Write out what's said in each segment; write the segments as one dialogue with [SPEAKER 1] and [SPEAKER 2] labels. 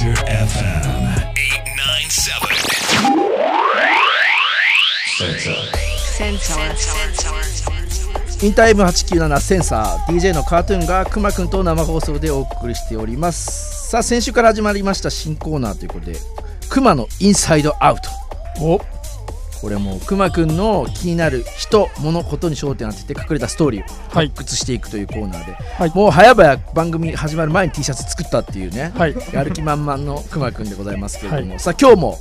[SPEAKER 1] Laser FM 897.
[SPEAKER 2] インター M897 センサー DJ のカートゥーンがくまくんと生放送でお送りしております。さあ先週から始まりました新コーナーということでくまのインサイドアウト。
[SPEAKER 3] お
[SPEAKER 2] これもうくまくんの気になる人物ことに焦点を当てて隠れたストーリーを
[SPEAKER 3] はい。
[SPEAKER 2] 発掘していくというコーナーで、
[SPEAKER 3] はい。
[SPEAKER 2] もう早々番組始まる前に T シャツ作ったっていうね、
[SPEAKER 3] はい。
[SPEAKER 2] やる気満々のくまくんでございますけれども、さあ今日も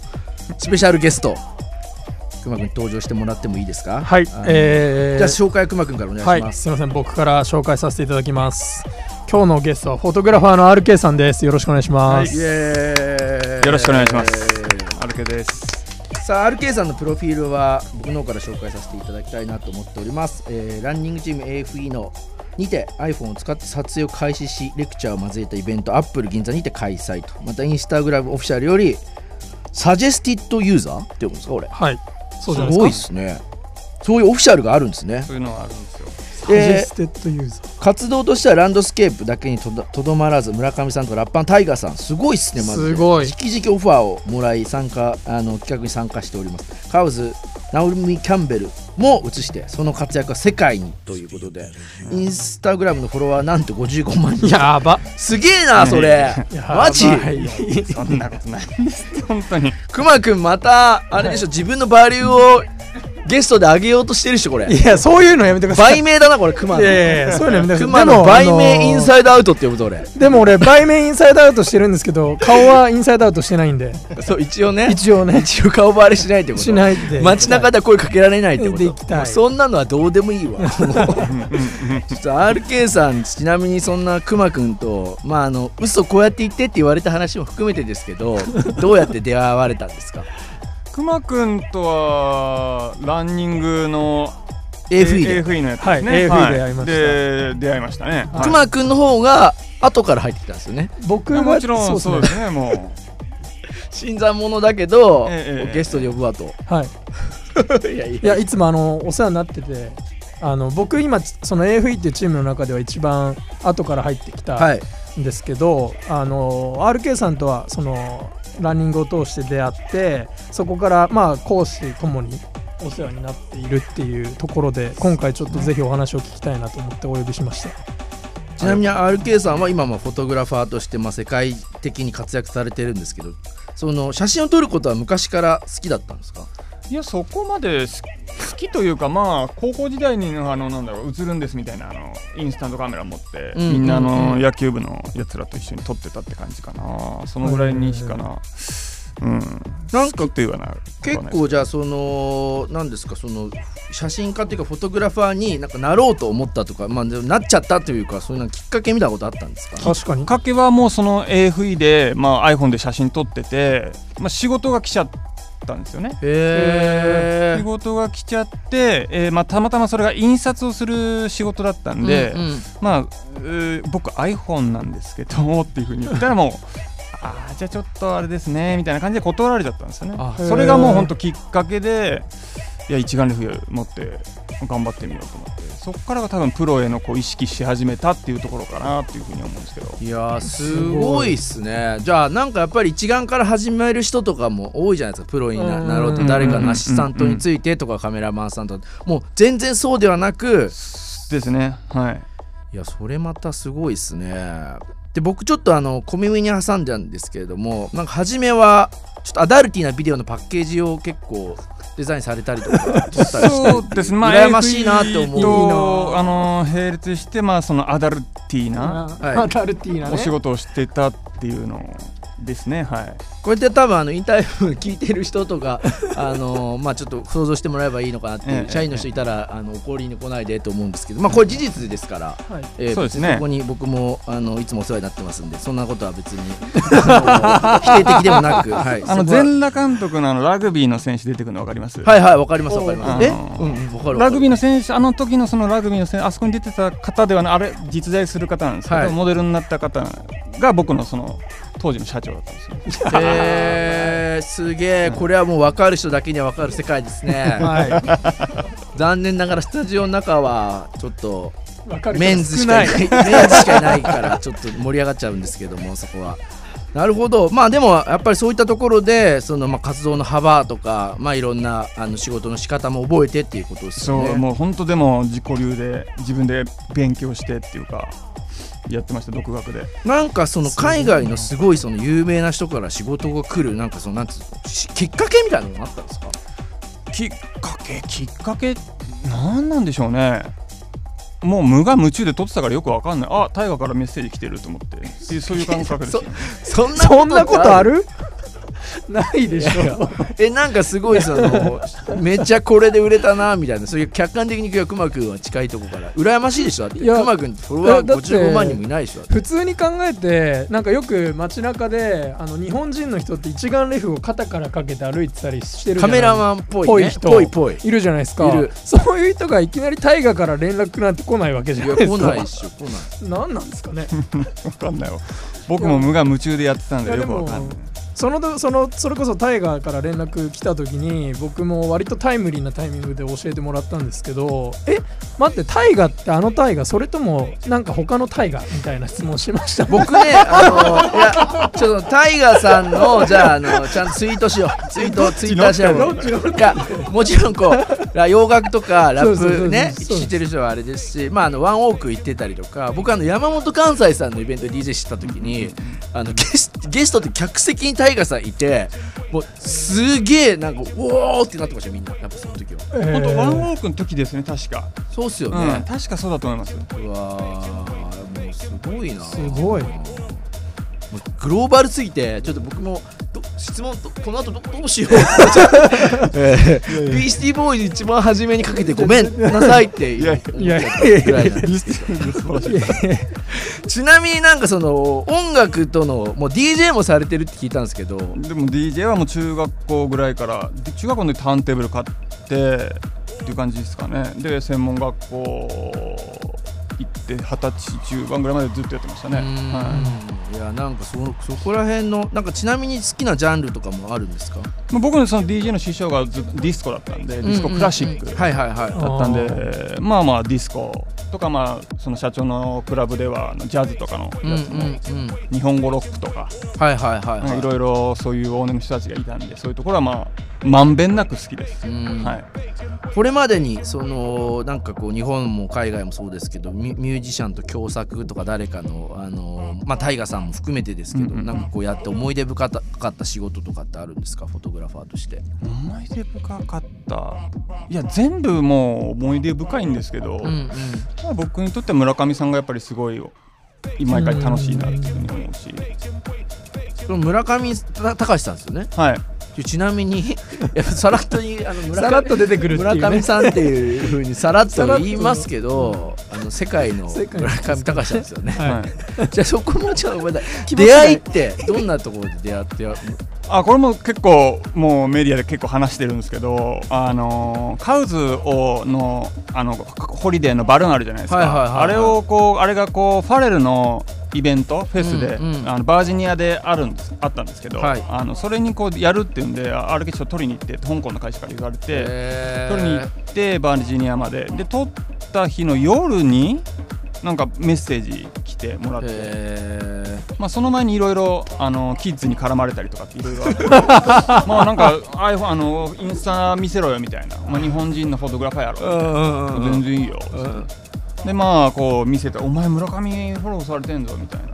[SPEAKER 2] スペシャルゲストくまくん登場してもらってもいいですか？
[SPEAKER 3] はい。えー。
[SPEAKER 2] じゃあ紹介くまくんからお願い
[SPEAKER 3] はい
[SPEAKER 2] します、
[SPEAKER 3] すみません僕から紹介させていただきます。今日のゲストはフォトグラファーの RK さんです。よろしくお願いします、
[SPEAKER 2] イエーイ。
[SPEAKER 4] よろしくお願いします。アルケです
[SPEAKER 2] さあ RK さんのプロフィールは僕の方から紹介させていただきたいなと思っております、えーランニングチーム AFE のにて iPhone を使って撮影を開始しレクチャーを交えたイベントアップル銀座にて開催と。またインスタグラムオフィシャルよりSuggested User って読むんですかこれ。
[SPEAKER 3] はい。そうじゃない
[SPEAKER 2] すごい
[SPEAKER 3] で
[SPEAKER 2] すね。そういうオフィシャルがあるんですね。
[SPEAKER 4] そういうのがあるんですよ
[SPEAKER 3] サジェステッドユーザー
[SPEAKER 2] 活動としてはランドスケープだけにとどまらず村上さんとラッパーのタイガーさんすごいっすねまず
[SPEAKER 3] すごい。
[SPEAKER 2] 直々オファーをもらい参加あの企画に参加しております。 KAWS ナオミ・キャンベルも映してその活躍は世界にということで。インスタグラムのフォロワーなんと55万人。
[SPEAKER 3] やば。
[SPEAKER 2] すげえなそれ。マジ。
[SPEAKER 3] い
[SPEAKER 4] そんなことないです。本当に。
[SPEAKER 2] くまくんまたあれでしょ自分のバリューをゲストで上げようとしてる人これ。
[SPEAKER 3] いやそういうのやめてください。
[SPEAKER 2] 売名だなこれくま
[SPEAKER 3] いやいやそういうのやめてください。
[SPEAKER 2] くまの売名イン
[SPEAKER 3] イ
[SPEAKER 2] サイドアウトって呼ぶと俺。
[SPEAKER 3] でも俺売名インサイドアウトしてるんですけど顔はインサイドアウトしてないんで。
[SPEAKER 2] そう一応ね。
[SPEAKER 3] 一応ね。
[SPEAKER 2] 一応顔バレしないってこと。
[SPEAKER 3] しないで。
[SPEAKER 2] 街中では声かけられないってこと。そんなのはどうでもいいわ。ちょっと RK さんちなみにそんなくまくんとまああの嘘こうやって言ってって言われた話も含めてですけどどうやって出会われたんですか？
[SPEAKER 4] くまくんとはランニングの
[SPEAKER 2] AFE で。
[SPEAKER 4] AFE のやつ
[SPEAKER 3] はい
[SPEAKER 4] ですね
[SPEAKER 3] AFE で会いました。
[SPEAKER 4] で出会いましたね。はい。
[SPEAKER 2] くまくんの方が後から入ってきたんですよね。
[SPEAKER 3] 僕は
[SPEAKER 4] もちろんそうで
[SPEAKER 3] ね。
[SPEAKER 4] すねも
[SPEAKER 2] 新参者だけど、
[SPEAKER 4] ええ
[SPEAKER 2] ゲストで呼ぶわと。
[SPEAKER 3] はい。
[SPEAKER 2] いやい
[SPEAKER 3] いやいつもあのお世話になっててあの僕今その AFE っていうチームの中では一番後から入ってきた
[SPEAKER 2] はい。
[SPEAKER 3] んですけど、あの RK さんとはそのランニングを通して出会ってそこからまあ講師ともにお世話になっているっていうところで今回ちょっとぜひお話を聞きたいなと思ってお呼びしました。
[SPEAKER 2] ちなみに RK さんは今もフォトグラファーとしてま世界的に活躍されてるんですけどその写真を撮ることは昔から好きだったんですか？
[SPEAKER 4] いやそこまで好好きというかまあ高校時代にあのなんだろう映るんですみたいなあのインスタントカメラ持って、
[SPEAKER 2] うん
[SPEAKER 4] みんなの野球部のやつらと一緒に撮ってたって感じかな。そのぐらいにしかな。うん。
[SPEAKER 2] なんか
[SPEAKER 4] 好きというか？な
[SPEAKER 2] 結構じゃあその何ですか？その写真家っていうかフォトグラファーになんかなろうと思ったとか、まあ、なっちゃったというかそういうのきっかけみたことあったんですか？
[SPEAKER 3] 確かに。
[SPEAKER 4] きっかけはもうその AFE で、まあ、iPhone で写真撮ってて、まあ、仕事が来ちゃったんですよね。
[SPEAKER 2] へ
[SPEAKER 4] 仕事が来ちゃって、えーまあ、たまたまそれが印刷をする仕事だったんで、
[SPEAKER 2] うんうん。
[SPEAKER 4] まあ、うー僕 iPhone なんですけどっていうふうに言ったらもう あーじゃあちょっとあれですねみたいな感じで断られちゃったんですよね。
[SPEAKER 2] あ
[SPEAKER 4] それがもう本当きっかけでいや一眼レフ持って頑張ってみようと思って。そこからが多分プロへのこう意識し始めたっていうところかなっていうふうに思うんですけど。
[SPEAKER 2] いやーすごいっすね。じゃあなんかやっぱり一眼から始める人とかも多いじゃないですか。プロになろうと。誰かのアシスタントについてとかカメラマンさんと。もう全然そうではなく。
[SPEAKER 4] ですね。はい。
[SPEAKER 2] いやそれまたすごいっすね。で僕ちょっとあの小耳に挟んだんですけれどもなんか初めはちょっとアダルティーなビデオのパッケージを結構デザインされたりとか
[SPEAKER 4] そうですね、まあ、
[SPEAKER 2] 羨ましいなって思う。
[SPEAKER 4] とあの並列して、まあ、そのアダルティーな
[SPEAKER 2] はい。
[SPEAKER 3] アダルティーなね。
[SPEAKER 4] お仕事をしてたっていうのですねはい。
[SPEAKER 2] こうやって多分あのインタビュー聞いてる人とか あのまあちょっと想像してもらえばいいのかなっていう、
[SPEAKER 4] ええ。
[SPEAKER 2] 社員の人いたらあの怒りに来ないでと思うんですけどまあこれ事実ですから、
[SPEAKER 3] はい。
[SPEAKER 2] えー
[SPEAKER 4] そうですね。
[SPEAKER 2] 別にそこに僕もあのいつもお世話になってますんでそんなことは別にあの否定的でもなく、はい、
[SPEAKER 4] あの全裸監督のあのラグビーの選手出てくるの分かります？
[SPEAKER 2] はいはいわかりますわかります。え？うんうんわかる
[SPEAKER 4] ラグビー
[SPEAKER 2] ー
[SPEAKER 4] の選手あの時のそのラグビーの選手あそこに出てた方ではないあれ実在する方なんですけど、
[SPEAKER 2] はい。
[SPEAKER 4] モデルになった方が僕のその当時の社長だったんですよ。
[SPEAKER 2] えー、すげえ。これはもう分かる人だけには分かる世界ですね、
[SPEAKER 3] はい。
[SPEAKER 2] 残念ながらスタジオの中はちょっとメンズしかいないメンズしかいないからちょっと盛り上がっちゃうんですけどもそこは。なるほど。まあでもやっぱりそういったところでそのまあ活動の幅とかまあいろんなあの仕事の仕方も覚えてっていうことです
[SPEAKER 4] そう、
[SPEAKER 2] よね。
[SPEAKER 4] もう本当でも自己流で自分で勉強してっていうかやってました独学で。
[SPEAKER 2] なんかその海外のすごいその有名な人から仕事が来るなんかそのなんつうのしきっかけみたいなのがあったんですか？
[SPEAKER 4] きっかけ？きっかけ？なんなんでしょうね。もう無我夢中で撮ってたからよくわかんない。あ大河からメッセージ来てると思って。そういう感覚ですよ
[SPEAKER 2] そん
[SPEAKER 3] そんなことある？ないでしょ。
[SPEAKER 2] えなんかすごいその めっちゃこれで売れたなみたいな。そういう客観的にくまくんは近いとこから。羨ましいでしょ。だって
[SPEAKER 3] いや
[SPEAKER 2] くまくんってフォロワー
[SPEAKER 3] えだって
[SPEAKER 2] 55万人もいないでしょ。だって
[SPEAKER 3] 普通に考えてなんかよく街中であの日本人の人って一眼レフを肩からかけて歩いてたりしてる
[SPEAKER 2] カメラマンっぽいね。
[SPEAKER 3] ぽい人。
[SPEAKER 2] ぽいぽい。
[SPEAKER 3] いるじゃないですか。
[SPEAKER 2] いる。
[SPEAKER 3] そういう人がいきなり大河から連絡なんて来ないわけじゃないですか。
[SPEAKER 2] 来ないっしょ。来ない。
[SPEAKER 3] 何なんですかね。
[SPEAKER 4] わかんないわ。僕も無我夢中でやってたんでよくわかんない
[SPEAKER 3] そのそのそれこそタイガーから連絡来た時に僕も割とタイムリーなタイミングで教えてもらったんですけどえ待ってタイガーってあのタイガーそれともなんか他のタイガーみたいな質問しました？
[SPEAKER 2] 僕ねあのいやちょっとタイガーさんのじゃああのちゃんとツイートしよう。ツイートツイッターしよう。いやもちろんこうら洋楽とか ラップね
[SPEAKER 3] そう
[SPEAKER 2] 知ってる人はあれですしまああのワンオーク行ってたりとか僕あの山本関西さんのイベントで DJ 知った時にあのゲスゲストって客席にタイガーさんいてもうすげえなんかおおってなってましたよみんな。やっぱその時は。
[SPEAKER 4] 本当ワン
[SPEAKER 3] ー
[SPEAKER 4] オークの時ですね確か、
[SPEAKER 2] そうっすよ
[SPEAKER 4] うん
[SPEAKER 2] ね、
[SPEAKER 4] 確かそうだと思います。
[SPEAKER 2] うわーもうすごいな
[SPEAKER 3] すごい。
[SPEAKER 2] もうグローバルすぎてちょっと僕もど質問どこの後どどうしよう。えービースティーボーイズ一番初めにかけてごめんなさいって
[SPEAKER 4] いやい
[SPEAKER 3] やいや。
[SPEAKER 2] 思っいちなみになんかその音楽とのもう DJ もされてるって聞いたんですけど。
[SPEAKER 4] でも DJ はもう中学校ぐらいからで中学校の時ターンテーブル買ってっていう感じですかね。で専門学校行って二十歳中盤ぐらいまでずっとやってましたね、
[SPEAKER 2] うん。
[SPEAKER 4] はい。
[SPEAKER 2] やなんかそそこら辺のなんかちなみに好きなジャンルとかもあるんですか？
[SPEAKER 4] いまあ僕のその DJ の師匠がずっとディスコだったんで、ディスコクラシック
[SPEAKER 2] はいはいはい。
[SPEAKER 4] だったんでまあまあディスコとかまあその社長のクラブではジャズとかの
[SPEAKER 2] うんうん
[SPEAKER 4] やつも、
[SPEAKER 2] うん。
[SPEAKER 4] 日本語ロックとか、
[SPEAKER 2] はいはいはいはい。
[SPEAKER 4] いろいろそういう大根の人たちがいたんでそういうところはまあまんべんなく好きです、
[SPEAKER 2] うん。
[SPEAKER 4] はい。
[SPEAKER 2] これまでにそのなんかこう日本も海外もそうですけどミミュージシャンと共作とか誰かのあのまあタイガさんも含めてですけど、
[SPEAKER 4] うん。うんうん
[SPEAKER 2] なんかこうやって思い出深かった仕事とかってあるんですか？フォトグラファーとして。
[SPEAKER 4] 思い出深かった。いや全部もう思い出深いんですけど、
[SPEAKER 2] うんうん。
[SPEAKER 4] まあ僕にとっては村上さんがやっぱりすごい毎回楽しいなっていうふうに思うし、
[SPEAKER 2] その村上た隆さんですよね？
[SPEAKER 4] はい
[SPEAKER 2] ちなみに さらっとにあの村
[SPEAKER 3] さらっと出てくるね、
[SPEAKER 2] 村上さんっていうふうにさらっと言いますけどあの世界の村上隆さんですよね。
[SPEAKER 3] はい。
[SPEAKER 4] は い
[SPEAKER 2] じゃあそこもちょっとごめんなさい。出会いって？どんなところで出会って？
[SPEAKER 4] あこれも結構もうメディアで結構話してるんですけどあのカウズをのあのホリデーのバルーンあるじゃないですか、あれをこうあれがこうファレルのイベントフェスで、
[SPEAKER 2] うんうん。
[SPEAKER 4] あのバージニアであるんですあったんですけど、
[SPEAKER 2] はい。
[SPEAKER 4] あのそれにこうやるっていうんでああれちょっと取りに行って香港の会社から言われて、
[SPEAKER 2] え
[SPEAKER 4] 取りに行ってバージニアまで。で撮った日の夜になんかメッセージ来てもらって、
[SPEAKER 2] え
[SPEAKER 4] まあ、その前にいろいろあのキッズに絡まれたりとかっていろいろあ まあなんか iPhone あのインスタ見せろよみたいな、まあ、日本人のフォトグラファーやろみたいな。全然いいよ、でまあこう見せて「お前村上フォローされてんぞ」みたいな。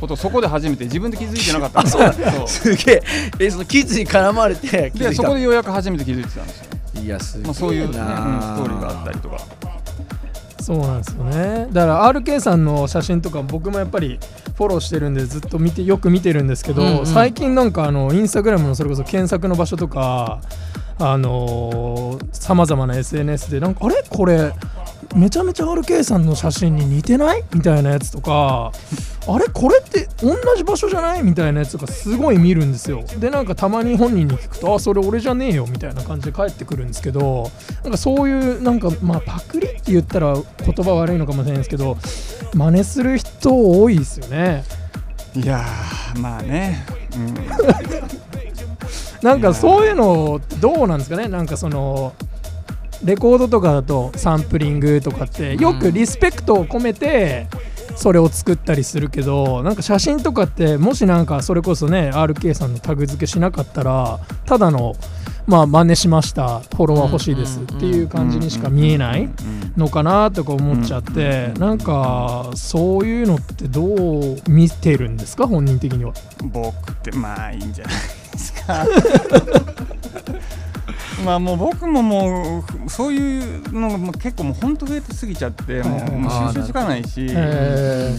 [SPEAKER 4] ことそこで初めて自分で気づいてなかったんですそう。
[SPEAKER 2] すげえ。えそのキッズに絡まれて気づいた。
[SPEAKER 4] でそこでようやく初めて気づいてたんですよ、
[SPEAKER 2] いやすげえな、
[SPEAKER 4] まあ、そういう、ねうんストーリーがあったりとか。
[SPEAKER 3] そうなんですよね。だから RK さんの写真とか僕もやっぱりフォローしてるんでずっと見てよく見てるんですけど、
[SPEAKER 2] うんうん。
[SPEAKER 3] 最近なんかあのインスタグラムのそれこそ検索の場所とかあのさまざまな SNS でなんかあれ？これめちゃめちゃ RK さんの写真に似てない？みたいなやつとか。あれ？これって同じ場所じゃない？みたいなやつとかすごい見るんですよ。でなんかたまに本人に聞くとあそれ俺じゃねえよみたいな感じで返ってくるんですけどなんかそういうなんかまあパクリって言ったら言葉悪いのかもしれないですけど真似する人多いですよね。
[SPEAKER 4] いやーまあね、うん、
[SPEAKER 3] なんかそういうのどうなんですかね？なんかそのレコードとかだとサンプリングとかってよくリスペクトを込めてそれを作ったりするけどなんか写真とかってもしなんかそれこそね RK さんのタグ付けしなかったらただのまあ真似しましたフォロワー欲しいですっていう感じにしか見えないのかなとか思っちゃってなんかそういうのってどう見てるんですか？本人的には。
[SPEAKER 4] 僕ってまあいいんじゃないですか まあもう僕ももうそういうのが結構もう本当増えてすぎちゃってもうもう収集つかないし、
[SPEAKER 3] え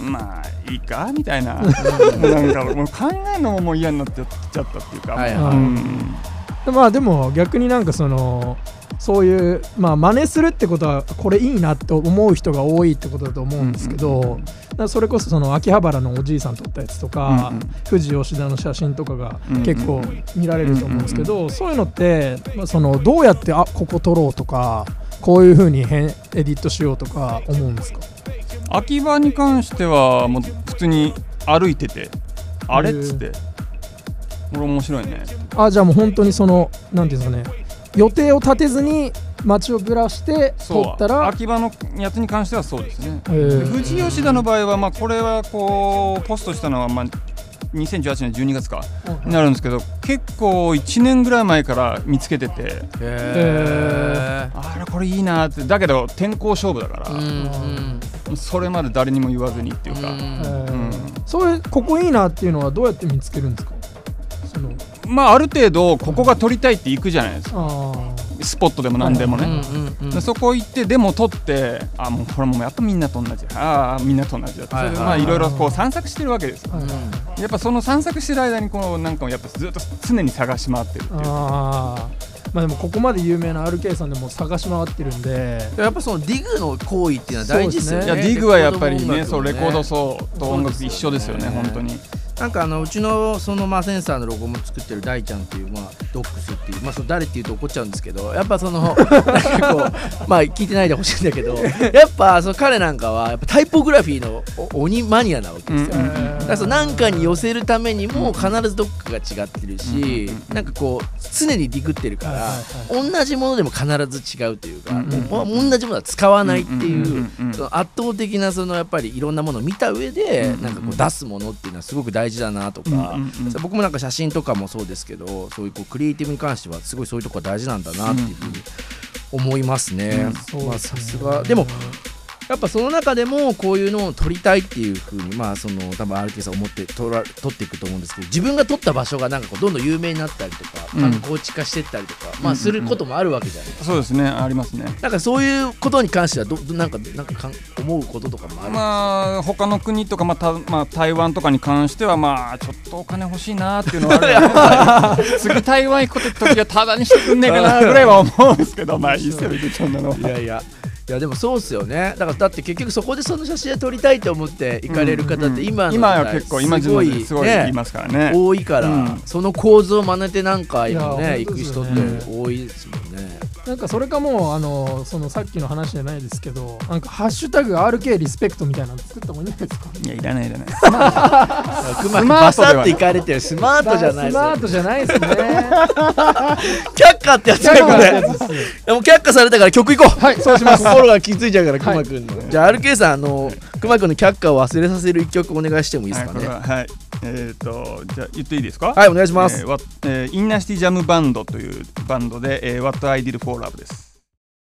[SPEAKER 4] まあいいかみたいな。なんかもう考えるのももう嫌になっちゃっちゃったっていうか、
[SPEAKER 2] はい
[SPEAKER 3] はい。
[SPEAKER 4] うん。
[SPEAKER 3] ーまあでも逆になんかそのそういうまあ真似するってことはこれいいなって思う人が多いってことだと思うんですけど、それこそその秋葉原のおじいさん撮ったやつとか、
[SPEAKER 4] うんうん。
[SPEAKER 3] 富士吉田の写真とかが結構見られると思うんですけど、そういうのって、まあ、そのどうやってあここ撮ろうとかこういうふうに変エディットしようとか思うんですか？
[SPEAKER 4] 秋葉に関してはもう普通に歩いててあれっつって。これ面白いね。
[SPEAKER 3] あじゃあもう本当にそのなんていうんですかね予定を立てずに街をぶらして撮ったら
[SPEAKER 4] 秋葉のやつに関してはそうですね。
[SPEAKER 3] えー。
[SPEAKER 4] 富士吉田の場合は、まあ、これはこうポストしたのは、まあ、2018年12月かになるんですけど結構1年ぐらい前から見つけてて
[SPEAKER 2] へ
[SPEAKER 4] あれこれいいなってだけど天候勝負だから、それまで誰にも言わずにっていうか、
[SPEAKER 2] うん。
[SPEAKER 3] そういうここいいなっていうのはどうやって見つけるんですか？
[SPEAKER 4] まあある程度ここが撮りたいって行くじゃないですか。
[SPEAKER 3] あ
[SPEAKER 4] スポットでも何でもね、
[SPEAKER 2] うんうんうん
[SPEAKER 4] でそこ行ってでも撮ってあもうこれもうやっぱみんなと同じ。ああみんなと同じだって、
[SPEAKER 2] はい
[SPEAKER 4] まあいろいろこう散策してるわけですよ。
[SPEAKER 3] ーはい
[SPEAKER 2] うん。
[SPEAKER 4] やっぱその散策してる間にこうなんかもやっぱずっと常に探し回ってるっていう。
[SPEAKER 3] まあでもここまで有名な RK さんでも探し回ってるんで。
[SPEAKER 2] やっぱそのディグの行為っていうのは大事ですよね。
[SPEAKER 4] いやディグはやっぱりねそうレコード
[SPEAKER 2] そ
[SPEAKER 4] そうと音楽一緒ですよね
[SPEAKER 2] そうですよね
[SPEAKER 4] 本当に
[SPEAKER 2] なんかあのうちのそのまあセンサーのロゴも作ってる大ちゃんっていうまあドックスっていうまあその誰っていうと怒っちゃうんですけどやっぱその なんかこうまあ聞いてないでほしいんだけど やっぱその彼なんかはやっぱタイポグラフィーのお鬼マニアなわけですよ、
[SPEAKER 4] うん。うん
[SPEAKER 2] からその何かに寄せるためにも必ずどっかが違ってるし、なんかこう常にディグってるから、同じものでも必ず違うというか、
[SPEAKER 4] う
[SPEAKER 2] 同じものは使わないっていう,、圧倒的なそのやっぱりいろんなものを見た上で、なんかこう出すものっていうのはすごく大事だなとか、
[SPEAKER 4] うんうんうん。
[SPEAKER 2] 僕もなんか写真とかもそうですけどそういうこうクリエイティブに関してはすごいそういうところが大事なんだなっていうふうに思いますね。まあさすが。でもやっぱその中でもこういうのを撮りたいっていうふうにまあその多分 RK さん思って撮ら撮っていくと思うんですけど自分が撮った場所がなんかこうどんどん有名になったりとか
[SPEAKER 4] うん。
[SPEAKER 2] 観光地化してったりとか、まあすることもあるわけじゃないですか。
[SPEAKER 4] そうですねありますね
[SPEAKER 2] なんかそういうことに関してはどどなんかなんかかん思うこととかもある
[SPEAKER 4] まあ他の国とか、まあたまあ、台湾とかに関してはまあちょっとお金欲しいなっていうのはある次 台湾行く時はタダにしてくんねえかなぐらいは思うんですけどまあいいっすよ別にそんなの
[SPEAKER 2] いやいやいやでもそうっすよね。だからだって結局そこでその写真を撮りたいと思って行かれる方って今
[SPEAKER 4] 今
[SPEAKER 2] 代
[SPEAKER 4] は結構今
[SPEAKER 2] すごい
[SPEAKER 4] すごい言いますからね。
[SPEAKER 2] 多いから、
[SPEAKER 4] うん。
[SPEAKER 2] その構図を真似て何回も
[SPEAKER 3] いや
[SPEAKER 2] ね。行く人って多いですもんね。
[SPEAKER 3] なんかそれかもうあのそのさっきの話じゃないですけどなんか「ハッシュタグ #RK リスペクト」みたいなの作った方がいいんじゃないですか？
[SPEAKER 4] いやいらないいらない。スマートでは
[SPEAKER 2] ッと行かれてるスマートじゃない
[SPEAKER 3] スマートじゃないですね。
[SPEAKER 2] 却下ってやつだよこれ。
[SPEAKER 3] やつで
[SPEAKER 2] もう却下されたから曲行こう。
[SPEAKER 3] はいそうします。
[SPEAKER 2] 心が気づいちゃうからく
[SPEAKER 3] はい。
[SPEAKER 2] まくんの、じゃあ RK さんあのくまくんの却下を忘れさせる一曲お願いしてもいいですかね？
[SPEAKER 4] はいえっ、とじゃあ言っていいですか？
[SPEAKER 2] はいお願いします、
[SPEAKER 4] えーわえーインナーシティジャムバンドというバンドで、えー、What I Did for Love です